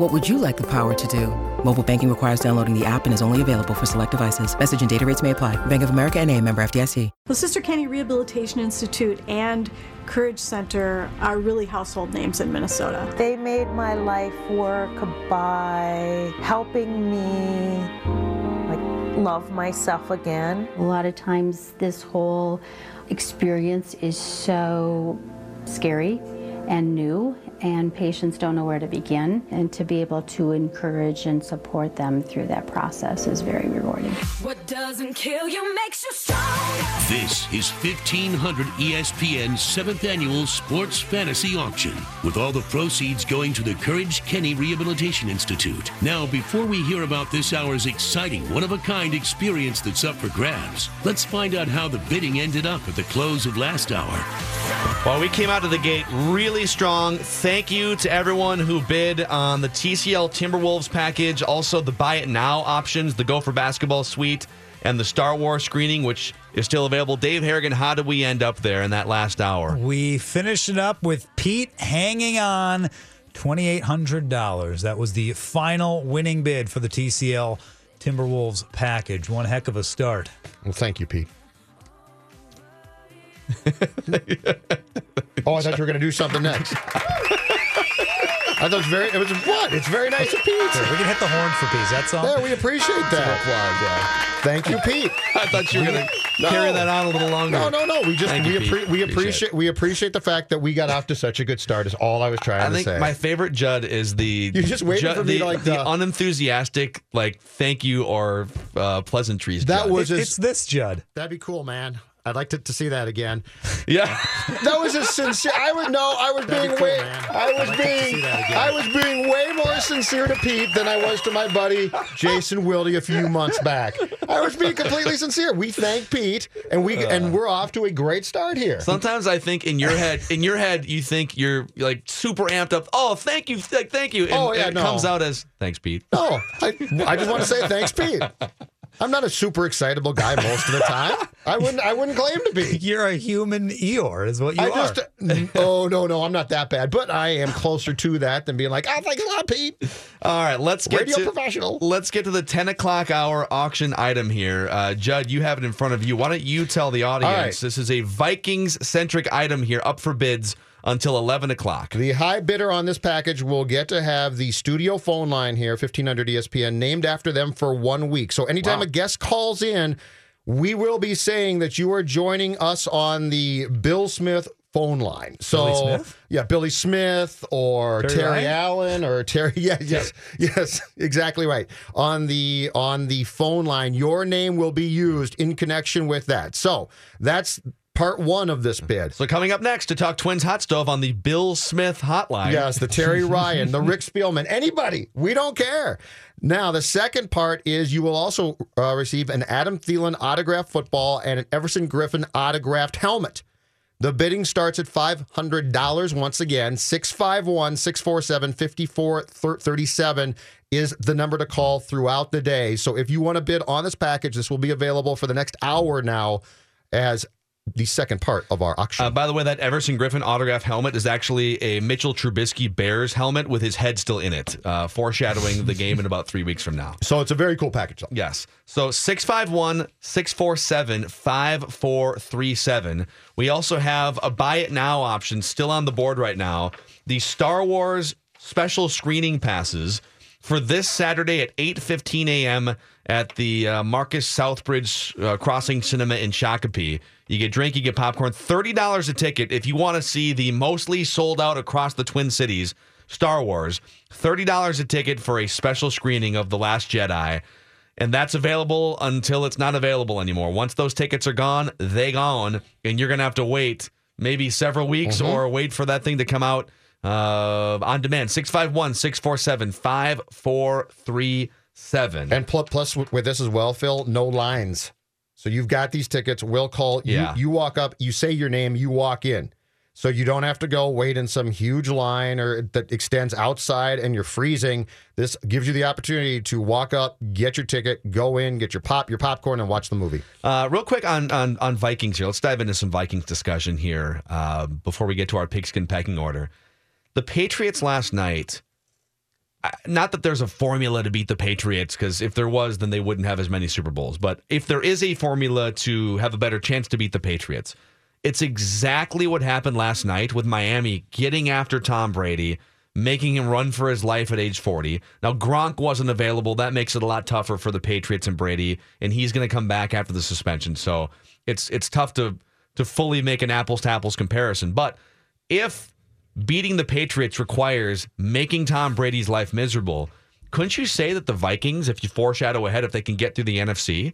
What would you like the power to do? Mobile banking requires downloading the app and is only available for select devices. Message and data rates may apply. Bank of America and a member FDIC. The Sister Kenny Rehabilitation Institute and Courage Center are really household names in Minnesota. They made my life work by helping me like love myself again. A lot of times this whole experience is so scary and new and patients don't know where to begin and to be able to encourage and support them through that process is very rewarding. What doesn't kill you makes you strong. This is 1500 ESPN's 7th annual Sports Fantasy Auction, with all the proceeds going to the Courage Kenny Rehabilitation Institute. Now, before we hear about this hour's exciting, one of a kind experience that's up for grabs, let's find out how the bidding ended up at the close of last hour. Well, we came out of the gate really strong. Thank you to everyone who bid on the TCL Timberwolves package, also the buy it now options, the Gopher Basketball suite, and the Star Wars screening, which is still available. Dave Harrigan, how did we end up there in that last hour? We finished it up with Pete hanging on $2,800. That was the final winning bid for the TCL Timberwolves package. One heck of a start. Well, thank you, Pete. oh, I thought you were going to do something next. I thought it was very. It was what? It's very nice of Pete. We can hit the horn for Pete. That's all. There, we appreciate that. Thank you, Pete. I thought you were going to No. carry that on a little longer. No, no, no. We just Thank we, you, appre- Pete. we Appreciate appreciate we appreciate the fact that we got off to such a good start. Is all I was trying I to think say. my favorite Judd is the You're just waiting Judd- for me the, to, like, the uh, unenthusiastic like thank you or uh, pleasantries. that Judd. was It- as, it's this, Judd. that'd be cool, man. I'd like to, to see that again. yeah. That was a sincere. I would know. I was That'd being be cool, way. man. I was like being. I was being way more sincere to Pete than I was to my buddy Jason Wilde a few months back. I was being completely sincere. We thank Pete, and we and uh. we're off to a great start here. Sometimes I think in your head, in your head, you think you're like super amped up. Oh, thank you, th- thank you. And, Oh, yeah, and it no. comes out as thanks, Pete. No, I, I just want to say thanks, Pete. I'm not a super excitable guy most of the time. I wouldn't. I wouldn't claim to be. You're a human Eeyore, is what you I are. just. Oh no, no, I'm not that bad, but I am closer to that than being like, oh, thanks a lot, Pete. All right, let's get Radio to professional. let's get to the ten o'clock hour auction item here. Uh, Judd, you have it in front of you. Why don't you tell the audience right. this is a Vikings centric item here, up for bids until eleven o'clock. The high bidder on this package will get to have the studio phone line here, 1500 ESPN, named after them for one week. So anytime Wow. a guest calls in, we will be saying that you are joining us on the Bill Smith phone line. So Billy Smith? yeah, Billy Smith or Terry Terry, Allen or Terry yeah, yes, yes, exactly right. On the on the phone line, your name will be used in connection with that. So that's part one of this bid. So coming up next to talk Twins hot stove on the Bill Smith hotline. Yes, the Terry Ryan, the Rick Spielman, anybody. We don't care. Now, the second part is you will also uh, receive an Adam Thielen autographed football and an Everson Griffen autographed helmet. The bidding starts at $500. Once again, 651 647 5437 is the number to call throughout the day. So if you want to bid on this package, this will be available for the next hour now as the second part of our auction. Uh, by the way, that Everson Griffen autograph helmet is actually a Mitchell Trubisky Bears helmet with his head still in it, uh, foreshadowing the game in about three weeks from now. so it's a very cool package. Though. Yes. So 651 647 5437. We also have a buy it now option still on the board right now. The Star Wars special screening passes for this Saturday at 8:15 a.m. at the uh, Marcus Southbridge uh, Crossing Cinema in Shakopee. You get drink, you get popcorn. Thirty dollars a ticket if you want to see the mostly sold out across the Twin Cities Star Wars. Thirty dollars a ticket for a special screening of The Last Jedi. And that's available until it's not available anymore. Once those tickets are gone, they gone, and you're gonna have to wait maybe several weeks Mhm. or wait for that thing to come out uh, on demand. 651 647 5437. And plus, with this as well, Phil, no lines. So you've got these tickets. We'll call you. Yeah. You walk up, you say your name, you walk in. So you don't have to go wait in some huge line or that extends outside and you're freezing. This gives you the opportunity to walk up, get your ticket, go in, get your pop, your popcorn, and watch the movie. Uh, real quick on, on on Vikings here. Let's dive into some Vikings discussion here uh, before we get to our pigskin pecking order. The Patriots last night. Not that there's a formula to beat the Patriots, because if there was, then they wouldn't have as many Super Bowls. But if there is a formula to have a better chance to beat the Patriots, it's exactly what happened last night with Miami getting after Tom Brady, making him run for his life at age 40. Now, Gronk wasn't available. That makes it a lot tougher for the Patriots and Brady, and he's going to come back after the suspension. So it's it's tough to to fully make an apples to apples comparison. But if beating the Patriots requires making Tom Brady's life miserable, couldn't you say that the Vikings, if you foreshadow ahead, if they can get through the NFC,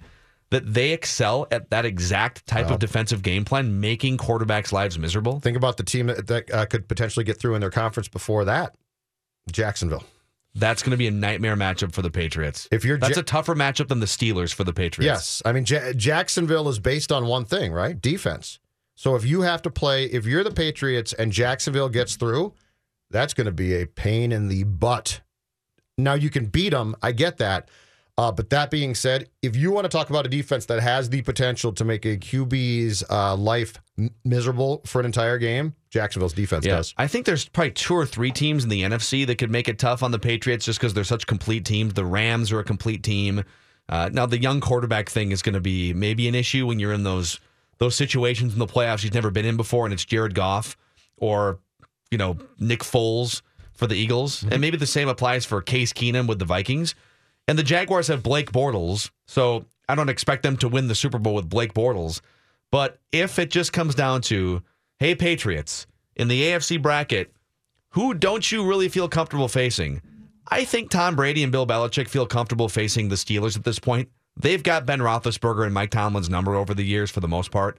that they excel at that exact type of defensive game plan, making quarterbacks' lives miserable? Think about the team that, that uh, could potentially get through in their conference before that Jacksonville. That's going to be a nightmare matchup for the Patriots. If you're That's Ja- a tougher matchup than the Steelers for the Patriots. Yes. I mean, Ja- Jacksonville is based on one thing, right? Defense. So if you have to play, if you're the Patriots and Jacksonville gets through, that's going to be a pain in the butt. Now you can beat them. I get that. Uh, but that being said, if you want to talk about a defense that has the potential to make a QB's uh, life m- miserable for an entire game, Jacksonville's defense Yeah. does. I think there's probably two or three teams in the NFC that could make it tough on the Patriots just because they're such complete teams. The Rams are a complete team. Uh, now the young quarterback thing is going to be maybe an issue when you're in those those situations in the playoffs he's never been in before, and it's Jared Goff or you know Nick Foles for the Eagles, mm-hmm. and maybe the same applies for Case Keenum with the Vikings. And the Jaguars have Blake Bortles, so I don't expect them to win the Super Bowl with Blake Bortles. But if it just comes down to, hey, Patriots, in the AFC bracket, who don't you really feel comfortable facing? I think Tom Brady and Bill Belichick feel comfortable facing the Steelers at this point. They've got Ben Roethlisberger and Mike Tomlin's number over the years for the most part.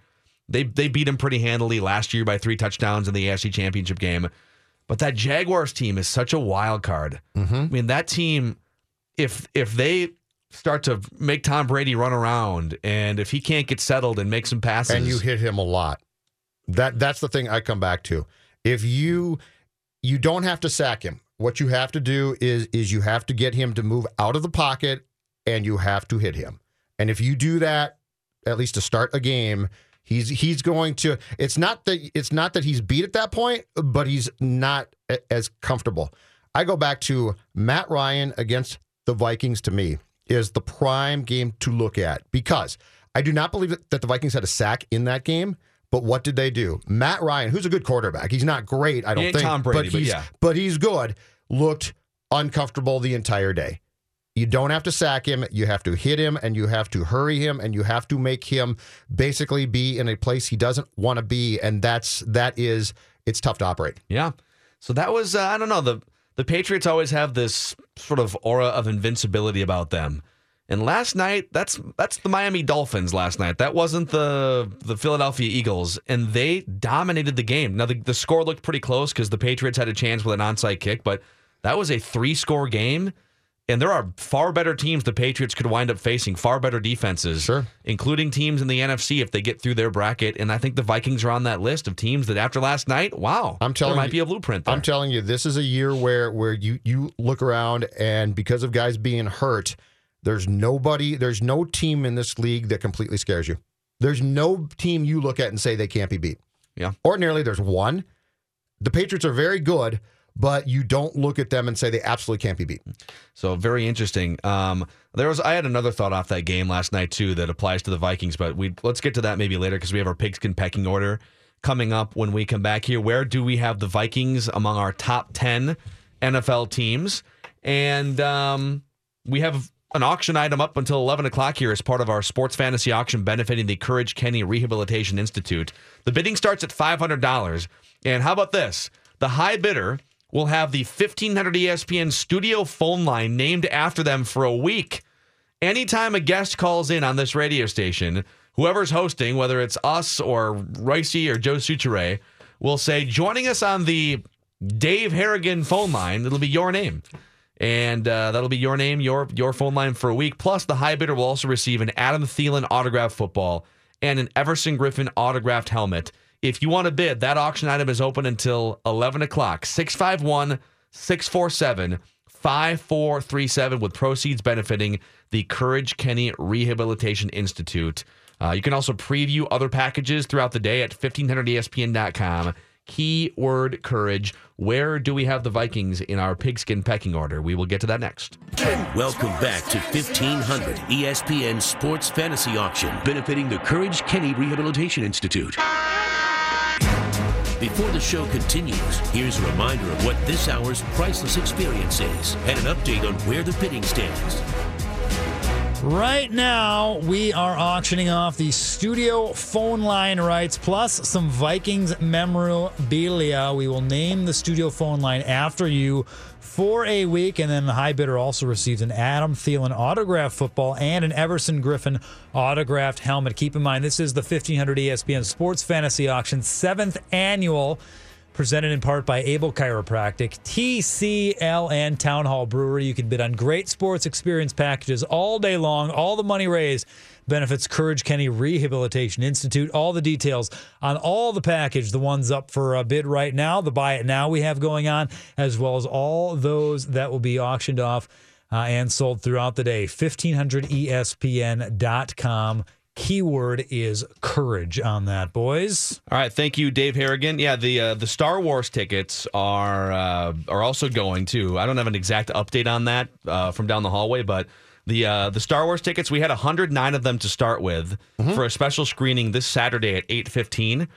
They they beat him pretty handily last year by three touchdowns in the AFC Championship game. But that Jaguars team is such a wild card. Mm-hmm. I mean, that team, if if they start to make Tom Brady run around and if he can't get settled and make some passes, and you hit him a lot. That that's the thing I come back to. If you you don't have to sack him. What you have to do is is you have to get him to move out of the pocket and you have to hit him. And if you do that at least to start a game, he's he's going to it's not that it's not that he's beat at that point, but he's not a- as comfortable. I go back to Matt Ryan against the Vikings to me is the prime game to look at because I do not believe that, the Vikings had a sack in that game. But what did they do? Matt Ryan, who's a good quarterback, he's not great, I don't think, Tom Brady, but but yeah. but he's good. Looked uncomfortable the entire day. You don't have to sack him. You have to hit him and you have to hurry him and you have to make him basically be in a place he doesn't want to be. And that's that is it's tough to operate. Yeah. So that was uh, I don't know the the Patriots always have this sort of aura of invincibility about them. And last night, that's that's the Miami Dolphins last night. That wasn't the the Philadelphia Eagles, and they dominated the game. Now the, the score looked pretty close because the Patriots had a chance with an onside kick, but that was a three score game. And there are far better teams the Patriots could wind up facing, far better defenses, Sure. including teams in the NFC if they get through their bracket. And I think the Vikings are on that list of teams that after last night, wow, I'm telling there might you- be a blueprint there. I'm telling you, this is a year where where you you look around and because of guys being hurt, there's nobody, there's no team in this league that completely scares you. There's no team you look at and say they can't be beat. Yeah. Ordinarily, there's one. The Patriots are very good, but you don't look at them and say they absolutely can't be beat. So very interesting. Um, there was I had another thought off that game last night too that applies to the Vikings, but we let's get to that maybe later because we have our pigskin pecking order coming up when we come back here. Where do we have the Vikings among our top ten NFL teams? And um, we have an auction item up until 11 o'clock here as part of our sports fantasy auction benefiting the Courage Kenny Rehabilitation Institute. The bidding starts at $500. And how about this? The high bidder will have the 1500 ESPN studio phone line named after them for a week. Anytime a guest calls in on this radio station, whoever's hosting, whether it's us or Reusse or Joe Soucheray, will say, joining us on the Dave Harrigan phone line, it'll be your name. And uh, that'll be your name, your your phone line for a week. Plus, the high bidder will also receive an Adam Thielen autographed football and an Everson Griffen autographed helmet. If you want to bid, that auction item is open until 11 o'clock. 651 647 5437 with proceeds benefiting the Courage Kenny Rehabilitation Institute. Uh, you can also preview other packages throughout the day at E 1500ESPN.com. Keyword courage. Where do we have the Vikings in our pigskin pecking order? We will get to that next. Welcome back to 1500 ESPN Sports Fantasy Auction, benefiting the Courage Kenny Rehabilitation Institute. Before the show continues, here's a reminder of what this hour's priceless experience is and an update on where the bidding stands. Right now, we are auctioning off the studio phone line rights plus some Vikings memorabilia. We will name the studio phone line after you for a week, and then the high bidder also receives an Adam Thielen autographed football and an Everson Griffen autographed helmet. Keep in mind, this is the 1500 ESPN Sports Fantasy Auction, seventh annual presented in part by Able Chiropractic, TCL, and Town Hall Brewery. You can bid on great sports experience packages all day long. All the money raised benefits Courage Kenny Rehabilitation Institute. All the details on all the package, the ones up for a bid right now, the buy it now we have going on, as well as all those that will be auctioned off uh, and sold throughout the day. E 1500ESPN.com. Keyword is courage on that, boys. All right, thank you, Dave Harrigan. Yeah, the uh, the Star Wars tickets are uh, are also going too. I don't have an exact update on that uh, from down the hallway, but the uh, the Star Wars tickets we had 109 of them to start with for a special screening this Saturday at 8:15.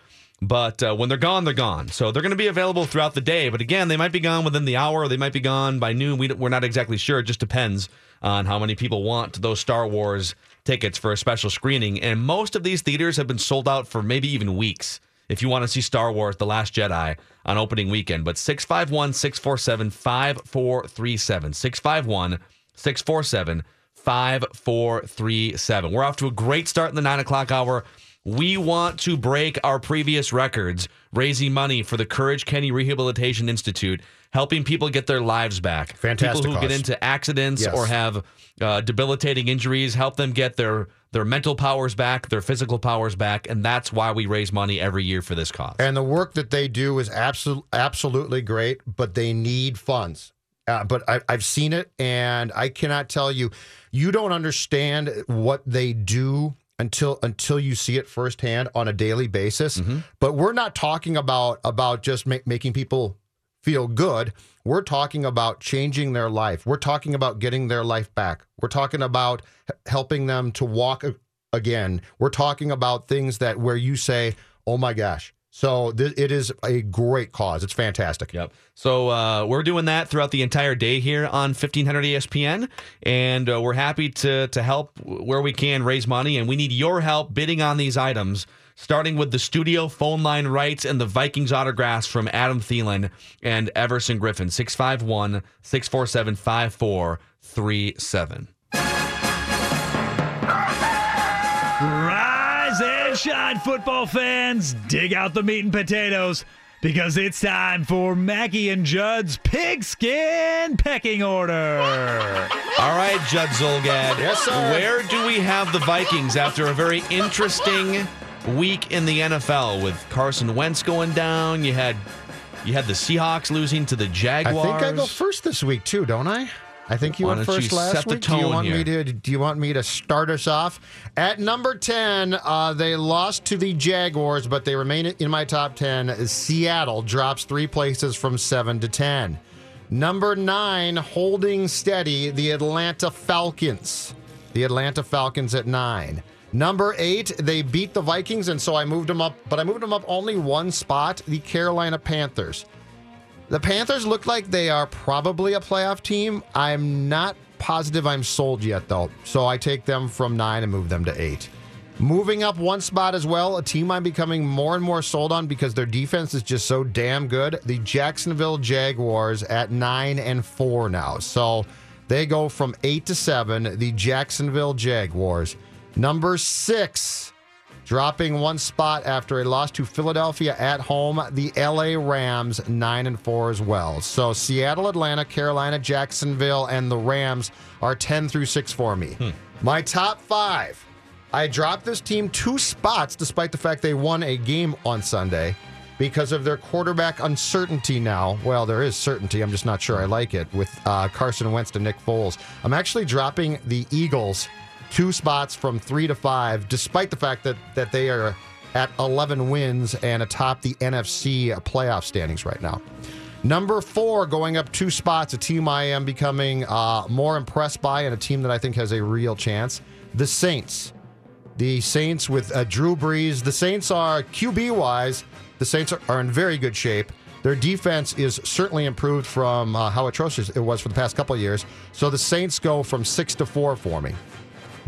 But uh, when they're gone, they're gone. So they're going to be available throughout the day. But again, they might be gone within the hour. They might be gone by noon. We, we're not exactly sure. It just depends on how many people want those Star Wars tickets for a special screening. And most of these theaters have been sold out for maybe even weeks. If you want to see Star Wars The Last Jedi on opening weekend. But 651 647 5437. 651 647 5437. We're off to a great start in the nine o'clock hour. We want to break our previous records, raising money for the Courage Kenny Rehabilitation Institute, helping people get their lives back. Fantastic People who get into accidents Yes. or have uh, debilitating injuries, help them get their their mental powers back, their physical powers back, and that's why we raise money every year for this cause. And the work that they do is absolutely absolutely great, but they need funds. Uh, but I, I've seen it, and I cannot tell you. You don't understand what they do until until you see it firsthand on a daily basis. But we're not talking about about just ma- making people feel good. We're talking about changing their life. We're talking about getting their life back. We're talking about h- helping them to walk a- again. We're talking about things that where you say, "Oh my gosh." So th- it is a great cause. It's fantastic. Yep. So uh, we're doing that throughout the entire day here on 1500 ESPN, and uh, we're happy to to help where we can raise money, and we need your help bidding on these items. Starting with the studio phone line rights and the Vikings autographs from Adam Thielen and Everson Griffen, 651 647 5437. Rise football fans. Dig out the meat and potatoes because it's time for Mackey and Judd's Pigskin Pecking Order. All right, Judd Zulgad. Yes, sir. Where do we have the Vikings after a very interesting week in the NFL with Carson Wentz going down? You had you had the Seahawks losing to the Jaguars. I think I go first this week too, don't I? I think you Why went first last week. do you want me to? Do you want me to start us off at number ten? Uh, they lost to the Jaguars, but they remain in my top ten. Seattle drops three places from seven to ten. Number nine, holding steady, the Atlanta Falcons. The Atlanta Falcons at nine. Number eight, they beat the Vikings, and so I moved them up, but I moved them up only one spot. The Carolina Panthers. The Panthers look like they are probably a playoff team. I'm not positive I'm sold yet, though. So I take them from nine and move them to eight. Moving up one spot as well, a team I'm becoming more and more sold on because their defense is just so damn good. The Jacksonville Jaguars at nine and four now. So they go from eight to seven. The Jacksonville Jaguars. Number six, dropping one spot after a loss to Philadelphia at home. The LA Rams, nine and four as well. So Seattle, Atlanta, Carolina, Jacksonville, and the Rams are 10 through six for me. My top five. I dropped this team two spots despite the fact they won a game on Sunday because of their quarterback uncertainty now. Well, there is certainty. I'm just not sure I like it with uh, Carson Wentz to Nick Foles. I'm actually dropping the Eagles two spots from three to five, despite the fact that, that they are at 11 wins and atop the NFC playoff standings right now. Number four, going up two spots, a team I am becoming uh, more impressed by and a team that I think has a real chance. The Saints. The Saints with uh, Drew Brees. The Saints are QB wise. The Saints are, are in very good shape. Their defense is certainly improved from uh, how atrocious it was for the past couple years. So the Saints go from six to four for me.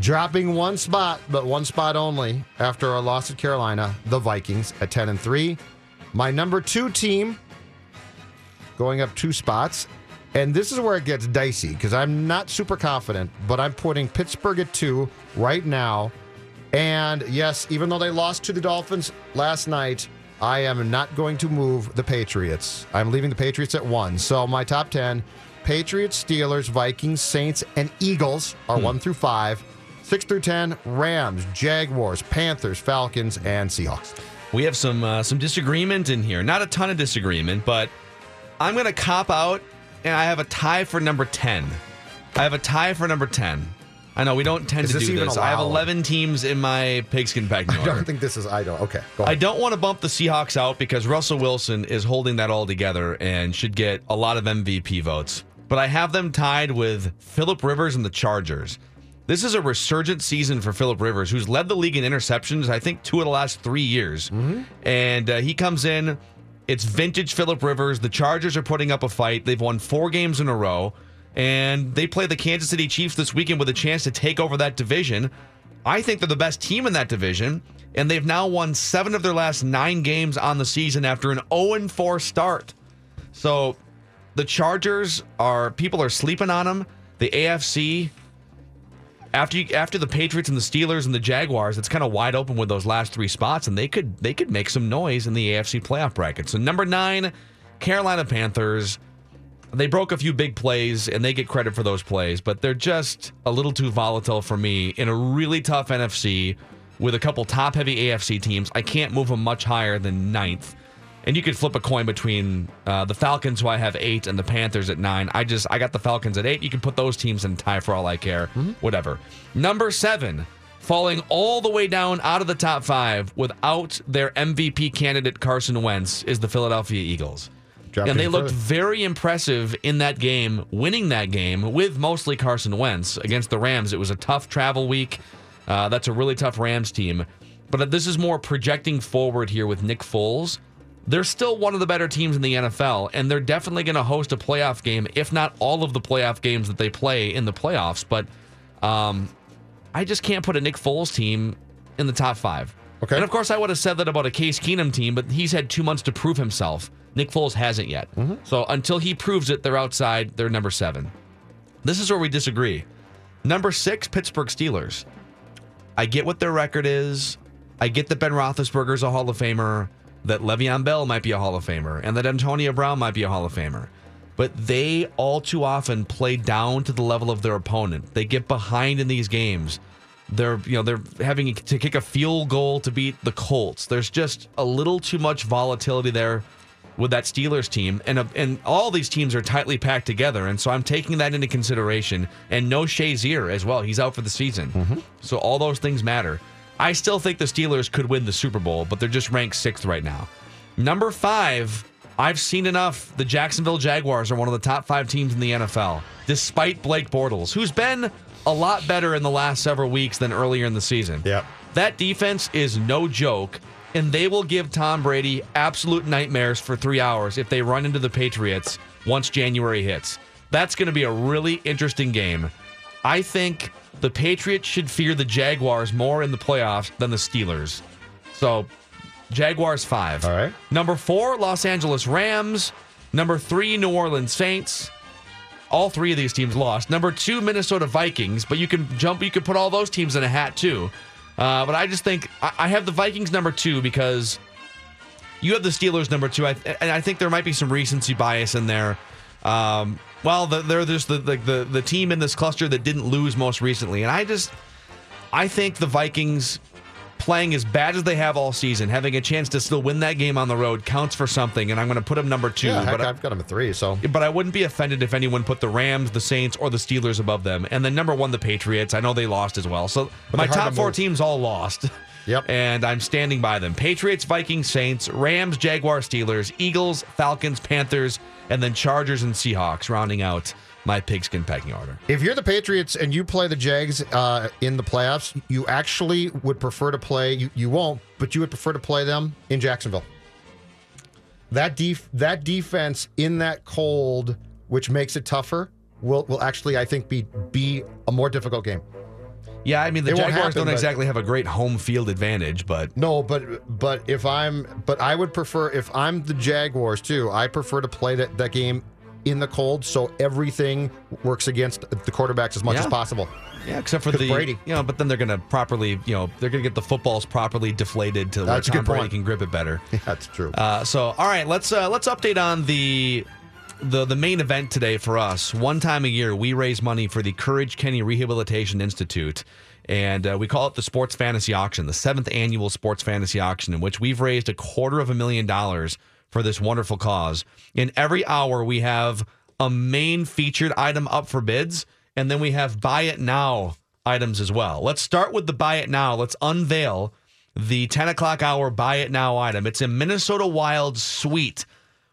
Dropping one spot, but one spot only after a loss at Carolina, the Vikings at 10 and 3. My number two team going up two spots. And this is where it gets dicey because I'm not super confident, but I'm putting Pittsburgh at two right now. And yes, even though they lost to the Dolphins last night, I am not going to move the Patriots. I'm leaving the Patriots at one. So my top 10 Patriots, Steelers, Vikings, Saints, and Eagles are hmm. one through five. Six through 10, Rams, Jaguars, Panthers, Falcons, and Seahawks. We have some uh, some disagreement in here. Not a ton of disagreement, but I'm going to cop out, and I have a tie for number ten. I have a tie for number ten. I know we don't tend Is to this do this. I have 11 teams in my pigskin packing I don't think this is, I don't. Okay, go I don't want to bump the Seahawks out because Russell Wilson is holding that all together and should get a lot of MVP votes. But I have them tied with Philip Rivers and the Chargers. This is a resurgent season for Philip Rivers, who's led the league in interceptions, I think, two of the last three years. And uh, he comes in. It's vintage Philip Rivers. The Chargers are putting up a fight. They've won four games in a row. And they play the Kansas City Chiefs this weekend with a chance to take over that division. I think they're the best team in that division. And they've now won seven of their last nine games on the season after an 0 4 start. So the Chargers are, people are sleeping on them. The AFC, after you, after the Patriots and the Steelers and the Jaguars, it's kind of wide open with those last three spots, and they could they could make some noise in the AFC playoff bracket. So number nine, Carolina Panthers. They broke a few big plays, and they get credit for those plays, but they're just a little too volatile for me in a really tough NFC with a couple top heavy AFC teams. I can't move them much higher than ninth. And you could flip a coin between uh, the Falcons, who I have eight, and the Panthers at nine. I just I got the Falcons at eight. You can put those teams in tie for all I care. Whatever. Number seven, falling all the way down out of the top five without their MVP candidate Carson Wentz, is the Philadelphia Eagles. Dropped and they looked further. very impressive in that game, winning that game with mostly Carson Wentz against the Rams. It was a tough travel week. Uh, that's a really tough Rams team. But this is more projecting forward here with Nick Foles. They're still one of the better teams in the NFL, and they're definitely going to host a playoff game, if not all of the playoff games that they play in the playoffs. But um, I just can't put a Nick Foles team in the top five. Okay. And of course, I would have said that about a Case Keenum team, but he's had two months to prove himself. Nick Foles hasn't yet. So until he proves it, they're outside. They're number seven. This is where we disagree. Number six, Pittsburgh Steelers. I get what their record is. I get that Ben Roethlisberger's a Hall of Famer, that Le'Veon Bell might be a Hall of Famer, and that Antonio Brown might be a Hall of Famer. But they all too often play down to the level of their opponent. They get behind in these games. They're you know they're having to kick a field goal to beat the Colts. There's just a little too much volatility there with that Steelers team, and uh, and all these teams are tightly packed together, and so I'm taking that into consideration. And no Shazier as well; he's out for the season. So all those things matter. I still think the Steelers could win the Super Bowl, but they're just ranked sixth right now. Number five, I've seen enough. The Jacksonville Jaguars are one of the top five teams in the NFL, despite Blake Bortles, who's been a lot better in the last several weeks than earlier in the season. Yep. That defense is no joke. and they will give Tom Brady absolute nightmares for three hours if they run into the Patriots once January hits. That's going to be a really interesting game. I think the Patriots should fear the Jaguars more in the playoffs than the Steelers. So, Jaguars five. All right. Number four, Los Angeles Rams. Number three, New Orleans Saints. All three of these teams lost. Number two, Minnesota Vikings, but you can jump, you can put all those teams in a hat too. Uh, but I just think I, I have the Vikings number two because you have the Steelers number two. I, and I think there might be some recency bias in there. Um, well, the, they're just the, the the the team in this cluster that didn't lose most recently, and I just I think the Vikings playing as bad as they have all season, having a chance to still win that game on the road counts for something, and I'm going to put them number two. Yeah, heck, but I- I've got them at three. So but I wouldn't be offended if anyone put the Rams, the Saints, or the Steelers above them. And then number one, the Patriots. I know they lost as well. So But my top four teams all lost. Yep. And I'm standing by them. Patriots, Vikings, Saints, Rams, Jaguars, Steelers, Eagles, Falcons, Panthers, and then Chargers and Seahawks rounding out my pigskin pecking order. If you're the Patriots and you play the Jags uh, in the playoffs, you actually would prefer to play. You, you won't, but you would prefer to play them in Jacksonville. That def, that defense in that cold, which makes it tougher, will will actually I think be be a more difficult game. Yeah, I mean the Jaguars happen, don't but- exactly have a great home field advantage, but No, but but if I'm but I would prefer if I'm the Jaguars too, I prefer to play that, that game in the cold so everything works against the quarterbacks as much Yeah. as possible. yeah, except for the Brady. you know, but then they're going to properly, you know, they're going to get the footballs properly deflated to where That's Tom Brady point. can grip it better. That's true. Uh, so, all right, let's uh, let's update on the the the main event today for us. One time a year, we raise money for the Courage Kenny Rehabilitation Institute, and uh, we call it the Sports Fantasy Auction, the seventh annual Sports Fantasy Auction, in which we've raised a quarter of a million dollars for this wonderful cause. In every hour, we have a main featured item up for bids, and then we have buy it now items as well. Let's start with the buy it now. Let's unveil the 10 o'clock hour buy it now item. It's a Minnesota Wild suite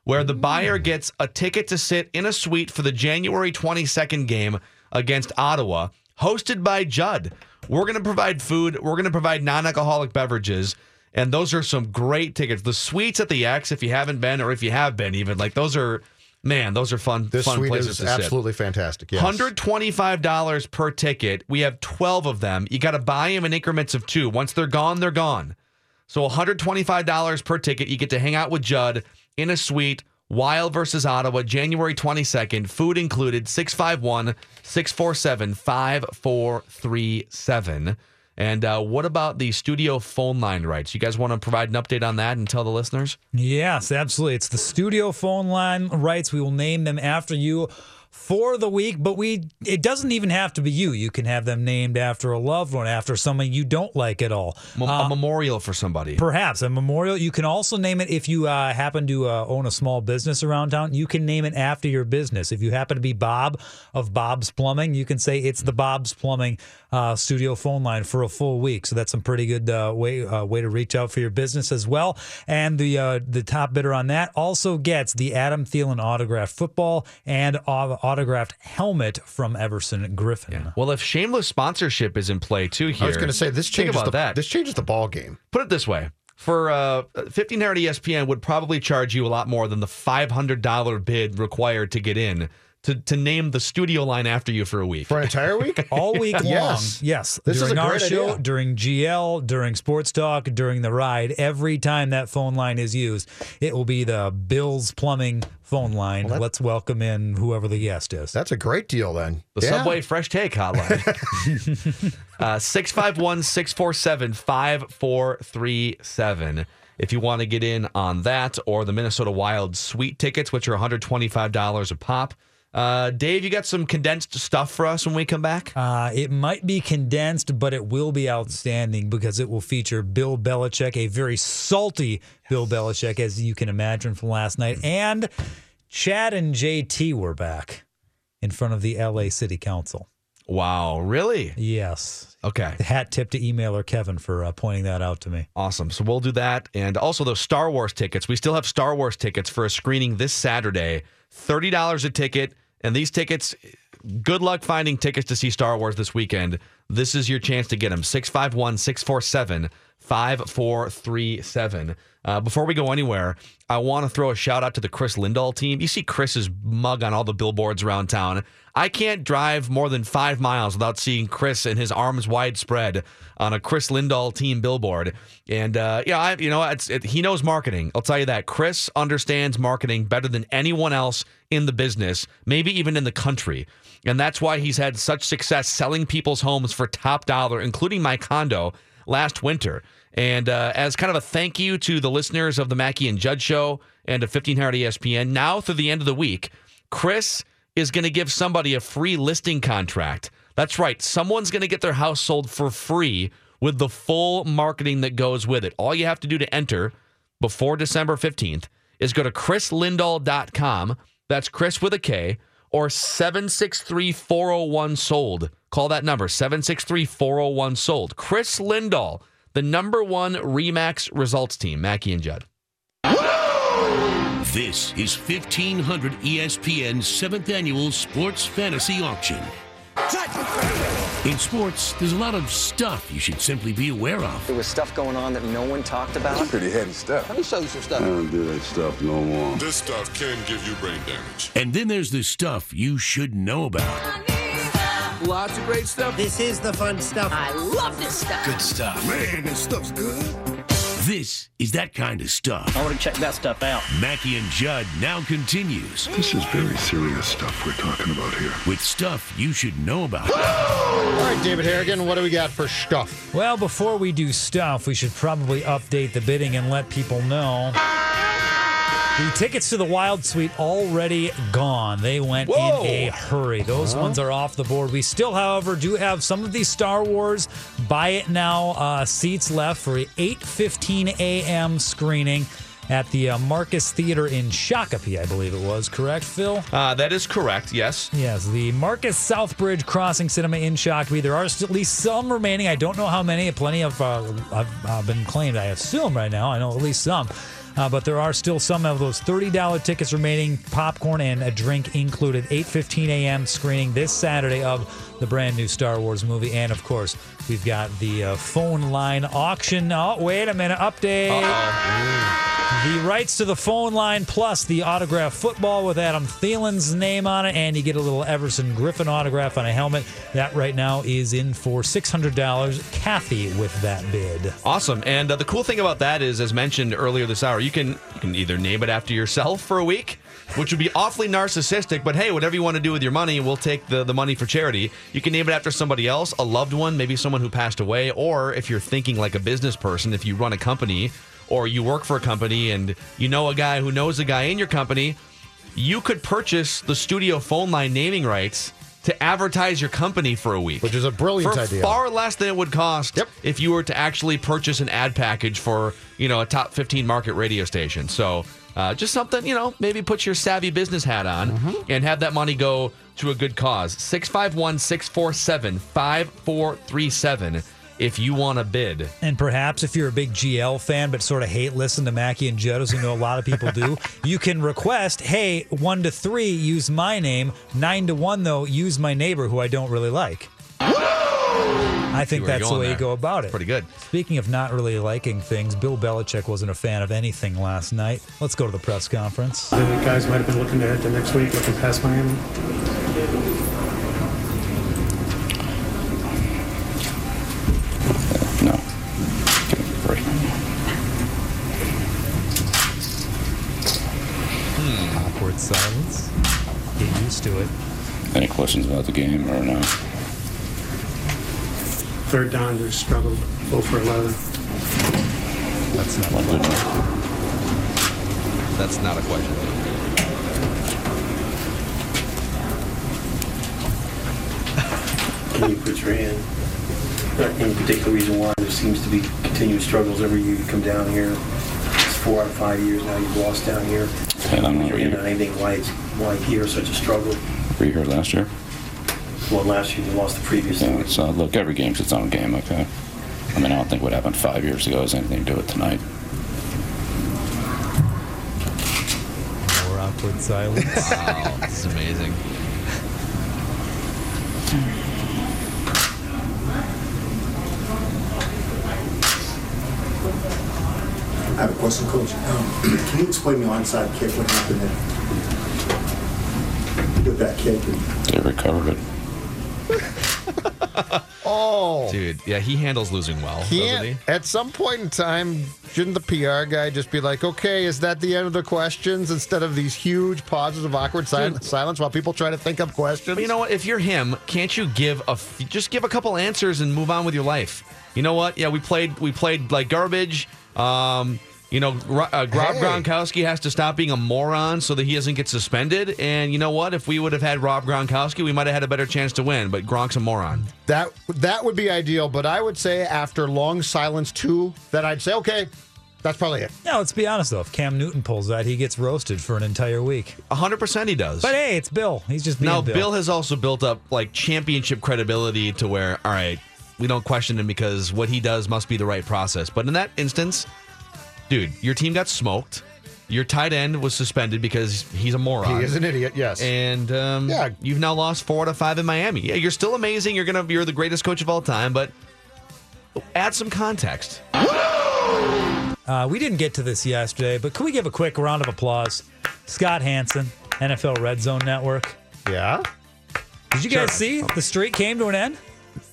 where the buyer gets a ticket to sit in a suite for the January 22nd game against Ottawa, hosted by Judd. We're going to provide food, we're going to provide non alcoholic beverages. And those are some great tickets. The suites at the X, if you haven't been, or if you have been, even like those are, man, those are fun, this fun suite places is to sit. absolutely fantastic. Yes. $125 per ticket. We have 12 of them. You got to buy them in increments of two. Once they're gone, they're gone. So $125 per ticket. You get to hang out with Judd in a suite. Wild versus Ottawa, January 22nd. Food included 651 647 5437. And uh, what about the studio phone line rights? You guys want to provide an update on that and tell the listeners? Yes, absolutely. It's the studio phone line rights. We will name them after you for the week, but we it doesn't even have to be you. You can have them named after a loved one, after someone you don't like at all—a memorial for somebody. Perhaps a memorial. You can also name it if you uh, happen to uh, own a small business around town. You can name it after your business. If you happen to be Bob of Bob's Plumbing, you can say it's the Bob's Plumbing uh, studio phone line for a full week. So that's some pretty good uh, way uh, way to reach out for your business as well. And the uh, the top bidder on that also gets the Adam Thielen autographed football and autographed helmet from Everson Griffen. Well, if shameless sponsorship is in play too here, I was going to say this changes about the that. this changes the ball game. Put it this way: for uh, fifteen hundred ESPN would probably charge you a lot more than the five hundred dollar bid required to get in to to name the studio line after you for a week. For an entire week? all week long. Yes. Yes. This is during a our great show, idea. during GL, during Sports Talk, during the ride, every time that phone line is used, it will be the Bills Plumbing phone line. Well, that- Let's welcome in whoever the guest is. That's a great deal then. The Yeah. Subway Fresh Take hotline. Uh, 651 647 5437. If you want to get in on that or the Minnesota Wild Suite tickets, which are $125 a pop. Uh, Dave, you got some condensed stuff for us when we come back? Uh, it might be condensed, but it will be outstanding because it will feature Bill Belichick, a very salty Bill Belichick, as you can imagine from last night. And Chad and JT were back in front of the LA City Council. Wow, really? Yes. Okay. Hat tip to emailer Kevin for uh, pointing that out to me. Awesome. So we'll do that. And also those Star Wars tickets. We still have Star Wars tickets for a screening this Saturday. $30 a ticket. And these tickets, good luck finding tickets to see Star Wars this weekend. this is your chance to get them. 651 647 5437. Uh, before we go anywhere, I want to throw a shout out to the Kris Lindahl team. You see Kris's mug on all the billboards around town. I can't drive more than five miles without seeing Kris and his arms wide spread on a Kris Lindahl team billboard. And uh, yeah, I, you know, it, he knows marketing. I'll tell you that. Kris understands marketing better than anyone else in the business, maybe even in the country. And that's why he's had such success selling people's homes for top dollar, including my condo last winter. And uh, as kind of a thank you to the listeners of the Mackey and Judd show and of 1500 ESPN, now through the end of the week, Kris is going to give somebody a free listing contract. That's right. Someone's going to get their house sold for free with the full marketing that goes with it. All you have to do to enter before December 15th is go to krislindahl.com. That's Kris with a K or 763 401 sold. Call that number 763 401 sold. Kris Lindahl, the number one Remax results team, Mackey and Judd. This is 1500 ESPN's seventh annual Sports Fantasy Auction. In sports, there's a lot of stuff you should simply be aware of. There was stuff going on that no one talked about. Pretty heady stuff. Let me show you some stuff. I don't do that stuff no more. This stuff can give you brain damage. And then there's the stuff you should know about. Lots of great stuff. This is the fun stuff. I love this stuff. Good stuff. Man, this stuff's good. This is that kind of stuff. I want to check that stuff out. Mackey and Judd now continues. This is very serious stuff we're talking about here. With stuff you should know about. All right, David Harrigan, what do we got for stuff? Well, before we do stuff, we should probably update the bidding and let people know. The tickets to the Wild Suite already gone. They went Whoa. in a hurry. Those Huh? ones are off the board. We still, however, do have some of these Star Wars buy it now uh, seats left for a 8:15 a.m. screening at the uh, Marcus Theater in Shakopee, I believe it was. Correct, Phil? Uh, that is correct, yes. Yes, the Marcus Southbridge Crossing Cinema in Shakopee. There are still at least some remaining. I don't know how many. Plenty of uh, have uh, been claimed. I assume right now. I know at least some. Uh, but there are still some of those $30 tickets remaining, popcorn and a drink included. 8:15 a.m. screening this Saturday of the brand new Star Wars movie, and of course, we've got the uh, phone line auction. Oh, wait a minute! Update. The rights to the phone line plus the autograph football with Adam Thielen's name on it, and you get a little Everson Griffen autograph on a helmet. That right now is in for $600. Kathy with that bid. Awesome. And uh, the cool thing about that is, as mentioned earlier this hour, you can you can either name it after yourself for a week, which would be awfully narcissistic, but hey, whatever you want to do with your money, we'll take the, the money for charity. You can name it after somebody else, a loved one, maybe someone who passed away, or if you're thinking like a business person, if you run a company or you work for a company and you know a guy who knows a guy in your company, you could purchase the studio phone line naming rights to advertise your company for a week. Which is a brilliant for idea. far less than it would cost if you were to actually purchase an ad package for you know a top 15 market radio station so uh, just something you know maybe put your savvy business hat on Mm-hmm. and have that money go to a good cause 651-647-5437 if you want to bid And perhaps if you're a big GL fan but sort of hate listen to Mackey and Judd, as we know a lot of people do, you can request, hey, one to three, use my name. Nine to one, though, use my neighbor who I don't really like. I think that's the way there. you go about it. Pretty good. Speaking of not really liking things, Bill Belichick wasn't a fan of anything last night. Let's go to the press conference. The guys might have been looking ahead to next week, looking past Miami. No. Give break. Hmm. Awkward silence. Get used to it. Any questions about the game or no? Third down, they struggled, 0 for 11. That's not One good enough. that's not a question Can you put your hand? Not any particular reason why there seems to be continued struggles every year you come down here. It's four out of five years now you've lost down here. And I'm not Put your hand here. on anything why it's why here such a struggle. Were you here last year? won last year, they lost the previous. Yeah, it's, uh, look, every game's its own game, okay? I mean, I don't think what happened five years ago has anything to do with tonight. More awkward silence. wow, this is amazing. I have a question, Coach. Um, can you explain the onside kick? What happened there? You that kick. And... They recovered it. Oh. Dude, yeah, he handles losing well, doesn't he? At some point in time, shouldn't the PR guy just be like, okay, is that the end of the questions instead of these huge pauses of awkward sil- silence while people try to think up questions? But you know what? If you're him, can't you give a f- just give a couple answers and move on with your life? You know what? Yeah, we played we played like garbage. Um, you know, uh, Rob Hey. Gronkowski has to stop being a moron so that he doesn't get suspended. And you know what? If we would have had Rob Gronkowski, we might have had a better chance to win. But Gronk's a moron. That that would be ideal, but I would say after long silence too, that I'd say, okay, that's probably it. Yeah, let's be honest though. If Cam Newton pulls that, he gets roasted for an entire week. hundred percent, he does. But hey, it's Bill. He's just being now Bill. Bill. has also built up like championship credibility to where, all right, we don't question him because what he does must be the right process. But in that instance, dude, your team got smoked. Your tight end was suspended because he's a moron. He is an idiot, yes. And um, Yeah. you've now lost four out of five in Miami. Yeah, you're still amazing. You're gonna you're the greatest coach of all time, but add some context. Uh, we didn't get to this yesterday, but can we give a quick round of applause? Scott Hanson, NFL Red Zone Network. Yeah. Did you guys see the streak came to an end?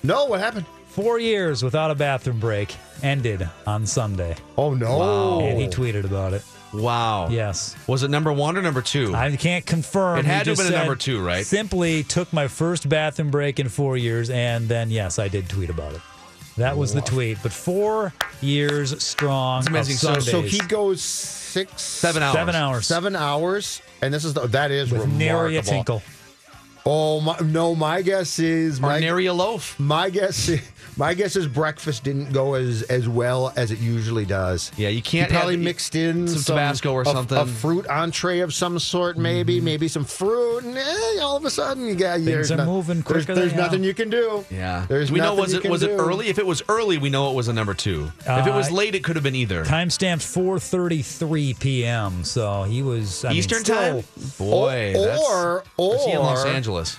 No, what happened? Four years without a bathroom break ended on Sunday. Oh no! And he tweeted about it. Wow. Yes. Was it number one or number two? I can't confirm. It He had to have been a number two, right? Simply took my first bathroom break in four years, and then yes, I did tweet about it. That was the tweet. But four years strong. It's amazing. Of So- So he goes six, Seven hours. Seven hours. seven hours, and this is the, that is with nary a tinkle. Oh my, no! My guess is Or my nary a loaf. my guess my guess is breakfast didn't go as as well as it usually does. Yeah, you can't probably add- mixed in some Tabasco or a- something. Mm-hmm. a fruit entree of some sort, maybe, maybe some fruit, and eh, all of a sudden you got there's are no- moving There's, quicker there's than nothing you can do. Yeah. There's we know was it can was it early? If it was early, we know it was a number two. if it was Uh, late, it could have been either. Time Timestamped 4:33 p.m. So he was I mean, Eastern still- time. Boy, Or- that's, or- is he in Los or- Angeles?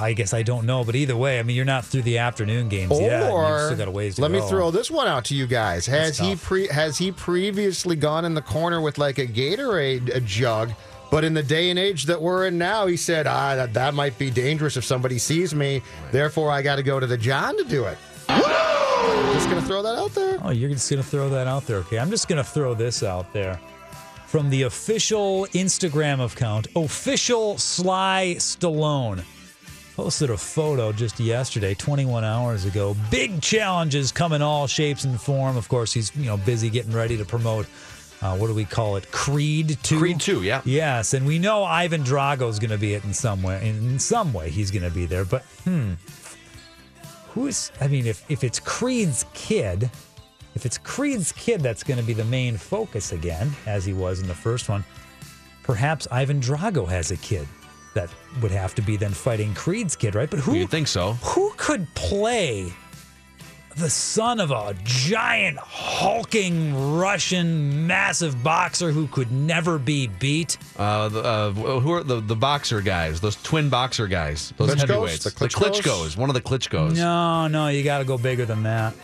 I guess I don't know, but either way, I mean, you're not through the afternoon games yet. Or You've still got a ways to let me throw this one out to you guys. Has he pre has he previously gone in the corner with like a Gatorade a jug? But in the day and age that we're in now, he said, "Ah, that, that might be dangerous if somebody sees me. Therefore, I got to go to the John to do it." Just gonna throw that out there. Oh, you're just going to throw that out there. Okay. I'm just going to throw this out there. From the official Instagram account, official Sly Stallone posted a photo just yesterday, 21 hours ago. Big challenges come in all shapes and form. Of course, he's you know busy getting ready to promote. Uh, what do we call it? Creed two. Creed 2, yeah. Yes, and we know Ivan Drago's going to be it in some way. In some way, he's going to be there. But hmm, who's? I mean, if if it's Creed's kid, if it's Creed's kid, that's going to be the main focus again, as he was in the first one. Perhaps Ivan Drago has a kid that would have to be then fighting Creed's kid, right? But who You'd think so. who could play the son of a giant hulking Russian massive boxer who could never be beat? Uh, the, uh, who are the, the boxer guys? Those twin boxer guys. Those Klitschko's? heavyweights. The The Klitschko's? Klitschko's. One of the Klitschko's. No, no, you got to go bigger than that.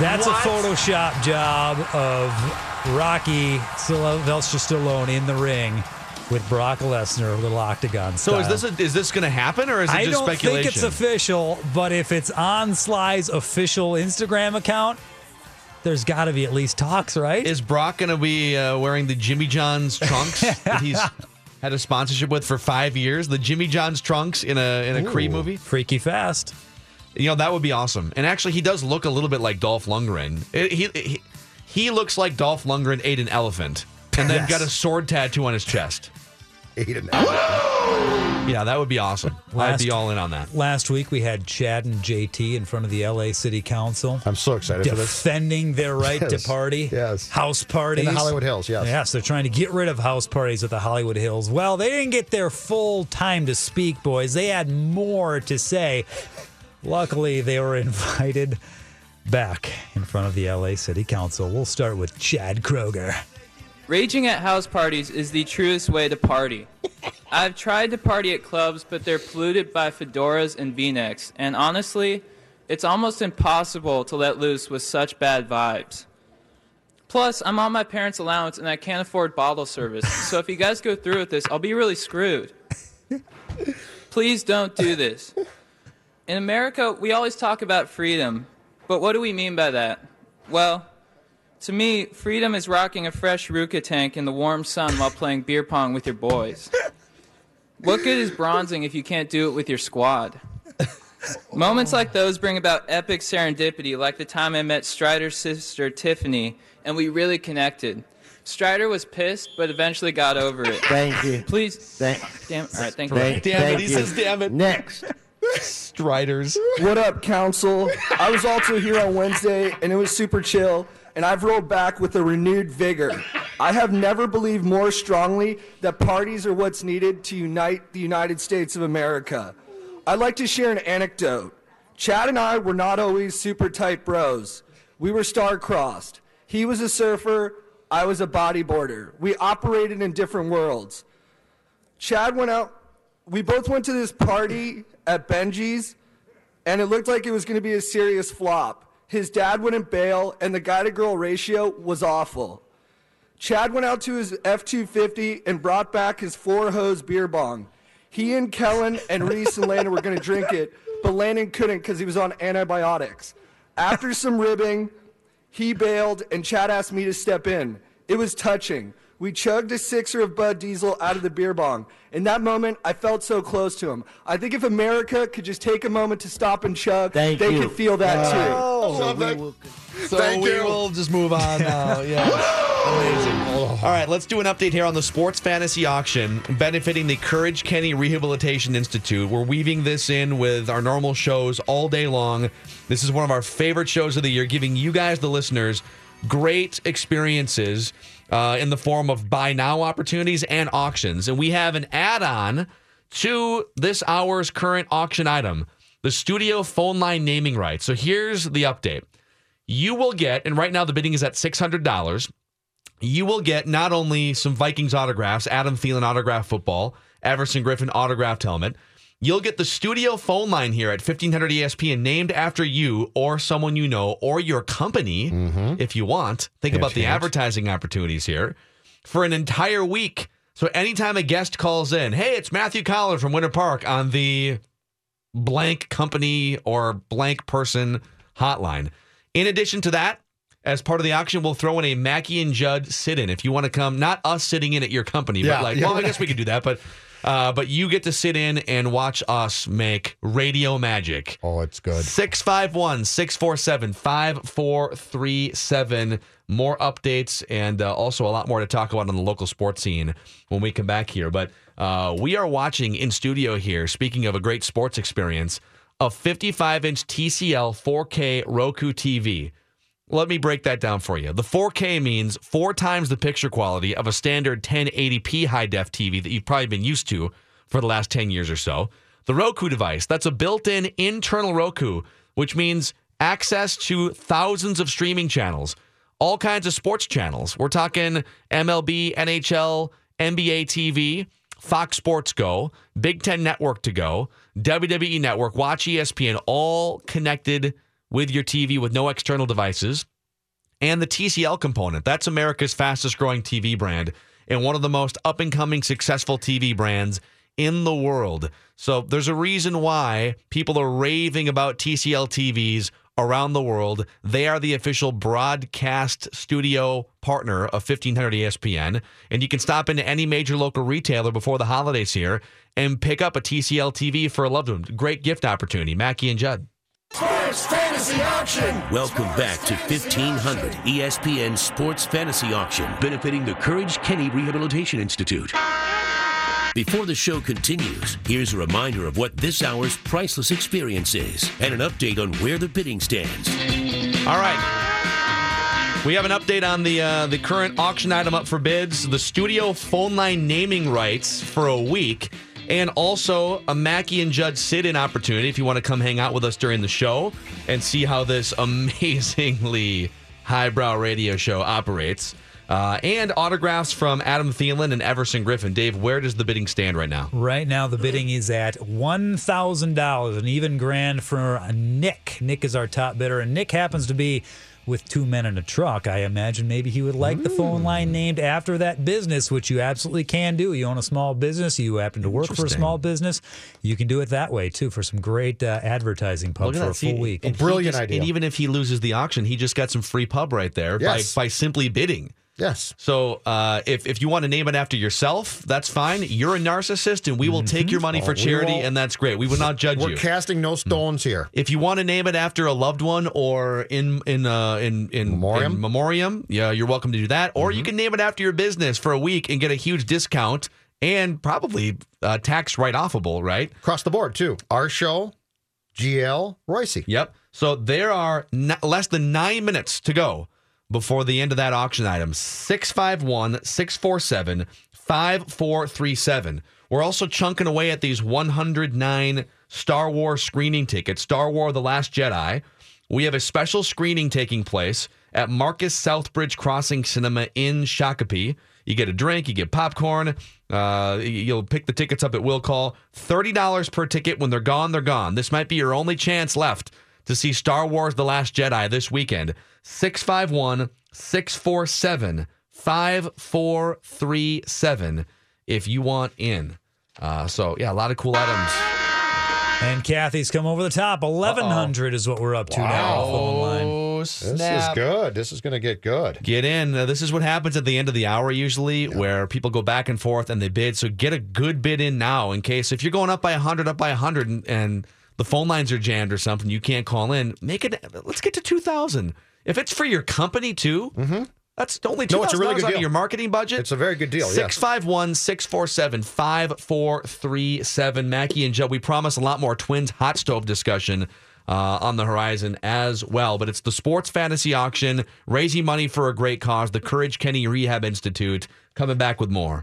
That's What? a Photoshop job of Rocky Sylvester Stallone in the ring with Brock Lesnar, a little octagon So is this a, is this going to happen or is it I just speculation? I don't think it's official, but if it's on Sly's official Instagram account, there's got to be at least talks, right? Is Brock going to be uh, wearing the Jimmy John's trunks that he's had a sponsorship with for five years? The Jimmy John's trunks in a in a Ooh, movie? Freaky fast. You know that would be awesome. And actually, he does look a little bit like Dolph Lundgren. It- he, he he looks like Dolph Lundgren ate an elephant and then Yes. got a sword tattoo on his chest. Ate an elephant. Yeah, that would be awesome. I'd be all in on that. Last week we had Chad and JT in front of the LA City Council. I'm so excited for this. defending their right Yes, to party. yes. House parties. In the Hollywood Hills, yes. Yes, they're trying to get rid of house parties at the Hollywood Hills. Well, they didn't get their full time to speak, boys. They had more to say. Luckily, they were invited back in front of the LA City Council. We'll start with Chad Kroger. Raging at house parties is the truest way to party. I've tried to party at clubs, but they're polluted by fedoras and v-necks, and honestly, it's almost impossible to let loose with such bad vibes. Plus, I'm on my parents' allowance and I can't afford bottle service, so if you guys go through with this, I'll be really screwed. Please don't do this. In America, we always talk about freedom, but what do we mean by that? Well, to me, freedom is rocking a fresh RVCA tank in the warm sun while playing beer pong with your boys. What good is bronzing if you can't do it with your squad? Moments like those bring about epic serendipity, like the time I met Strider's sister, Tiffany, and we really connected. Strider was pissed, but eventually got over it. Thank you. Please. Thank, Damn. All right, thank you. Thank- Damn it, he says damn it. Next. Striders. What up, Council? I was also here on Wednesday, and it was super chill, and I've rolled back with a renewed vigor. I have never believed more strongly that parties are what's needed to unite the United States of America. I'd like to share an anecdote. Chad and I were not always super tight bros. We were star-crossed. He was a surfer, I was a bodyboarder. We operated in different worlds. Chad went out. We both went to this party at Benji's, and it looked like it was going to be a serious flop. His dad wouldn't bail, and the guy to girl ratio was awful. Chad went out to his F 250 and brought back his four hose beer bong. He and Kellen and Reese and Landon were going to drink it, but Landon couldn't because he was on antibiotics. After some ribbing, he bailed, and Chad asked me to step in. It was touching. We chugged a sixer of Bud Diesel out of the beer bong. In that moment, I felt so close to him. I think if America could just take a moment to stop and chug, Thank they you. could feel that too. Oh, So we will- So Thank we you. will just move on now. Yeah. Amazing. All right, let's do an update here on the sports fantasy auction benefiting the Courage Kenny Rehabilitation Institute. We're weaving this in with our normal shows all day long. This is one of our favorite shows of the year, giving you guys, the listeners, great experiences uh, in the form of buy now opportunities and auctions. And we have an add on to this hour's current auction item the studio phone line naming rights. So here's the update you will get, and right now the bidding is at $600. You will get not only some Vikings autographs, Adam Thielen autograph football, Everson Griffen autographed helmet. You'll get the studio phone line here at 1500 ESPN named after you or someone you know or your company mm-hmm. if you want. Think about the advertising opportunities here for an entire week. So anytime a guest calls in, hey, it's Matthew Collins from Winter Park on the blank company or blank person hotline. In addition to that, as part of the auction, we'll throw in a Mackey and Judd sit in. If you want to come, not us sitting in at your company, Yeah, but like, yeah. well, I guess we could do that, but uh, but you get to sit in and watch us make radio magic. Oh, it's good. 651 647 5437. More updates and uh, also a lot more to talk about on the local sports scene when we come back here. But uh, we are watching in studio here, speaking of a great sports experience, a 55 inch TCL 4K Roku TV. Let me break that down for you. The 4K means four times the picture quality of a standard 1080p high def TV that you've probably been used to for the last 10 years or so. The Roku device, that's a built in internal Roku, which means access to thousands of streaming channels, all kinds of sports channels. We're talking MLB, NHL, NBA TV, Fox Sports Go, Big Ten Network to go, WWE Network, Watch ESPN, all connected with your TV with no external devices. And the TCL component. That's America's fastest growing TV brand and one of the most up and coming successful TV brands in the world. So there's a reason why people are raving about TCL TVs around the world. They are the official broadcast studio partner of 1500 ESPN. And you can stop into any major local retailer before the holidays here and pick up a TCL TV for a loved one. Great gift opportunity. Mackey and Judd. Sports Fantasy Auction. Welcome back to 1500 ESPN Sports Fantasy Auction, benefiting the Courage Kenny Rehabilitation Institute. Before the show continues, here's a reminder of what this hour's priceless experience is and an update on where the bidding stands. All right. We have an update on the uh, the current auction item up for bids, the studio phone line naming rights for a week, and also a Mackey and Judd sit-in opportunity if you want to come hang out with us during the show and see how this amazingly highbrow radio show operates. uh, and autographs from Adam Thielen and Everson Griffen. Dave, where does the bidding stand right now? Right now, the bidding is at $1,000, an even grand for Nick. Nick is our top bidder, and Nick happens to be with two men in a truck. I imagine maybe he would like the phone line named after that business, which you absolutely can do. You own a small business, you happen to work for a small business, you can do it that way too for some great uh, advertising pub Look for that. a See, full week. and he just- And even if he loses the auction, he just got some free pub right there Yes. by, by simply bidding. Yes. So uh, if if you want to name it after yourself, that's fine. You're a narcissist, and we will take your money Oh, for charity, and that's great. We will not judge you. We're casting no stones here. If you want to name it after a loved one or in in uh, in in memoriam, in memoriam, yeah, you're welcome to do that. Or you can name it after your business for a week and get a huge discount and probably uh, tax write offable, right? Across the board too. Our show, GL, Royce. Yep. So there are n- less than nine minutes to go before the end of that auction item. 651 647 5437. We're also chunking away at these 109 Star Wars screening tickets, Star Wars The Last Jedi. We have a special screening taking place at Marcus Southbridge Crossing Cinema in Shakopee. You get a drink, you get popcorn. Uh, you'll pick the tickets up at will call. $30 per ticket. When they're gone, they're gone. This might be your only chance left to see Star Wars The Last Jedi this weekend. 651 647 5437 if you want in. Uh, so, yeah, a lot of cool items. And Kathy's come over the top. 1100 is what we're up to now. on the. Oh, This is good. This is going to get good. Get in. Uh, this is what happens at the end of the hour usually, where people go back and forth and they bid. So get a good bid in now in case if you're going up by 100, up by 100, and, and the phone lines are jammed or something, you can't call in. Make it. Let's get to 2,000. If it's for your company too, that's only No, it's a really $2,000 good out of deal. your marketing budget. It's a very good deal. Yes. 651 647 5437. Mackey and Joe, we promise a lot more Twins hot stove discussion uh, on the horizon as well. But it's the Sports Fantasy Auction, raising money for a great cause, the Courage Kenny Rehab Institute. Coming back with more.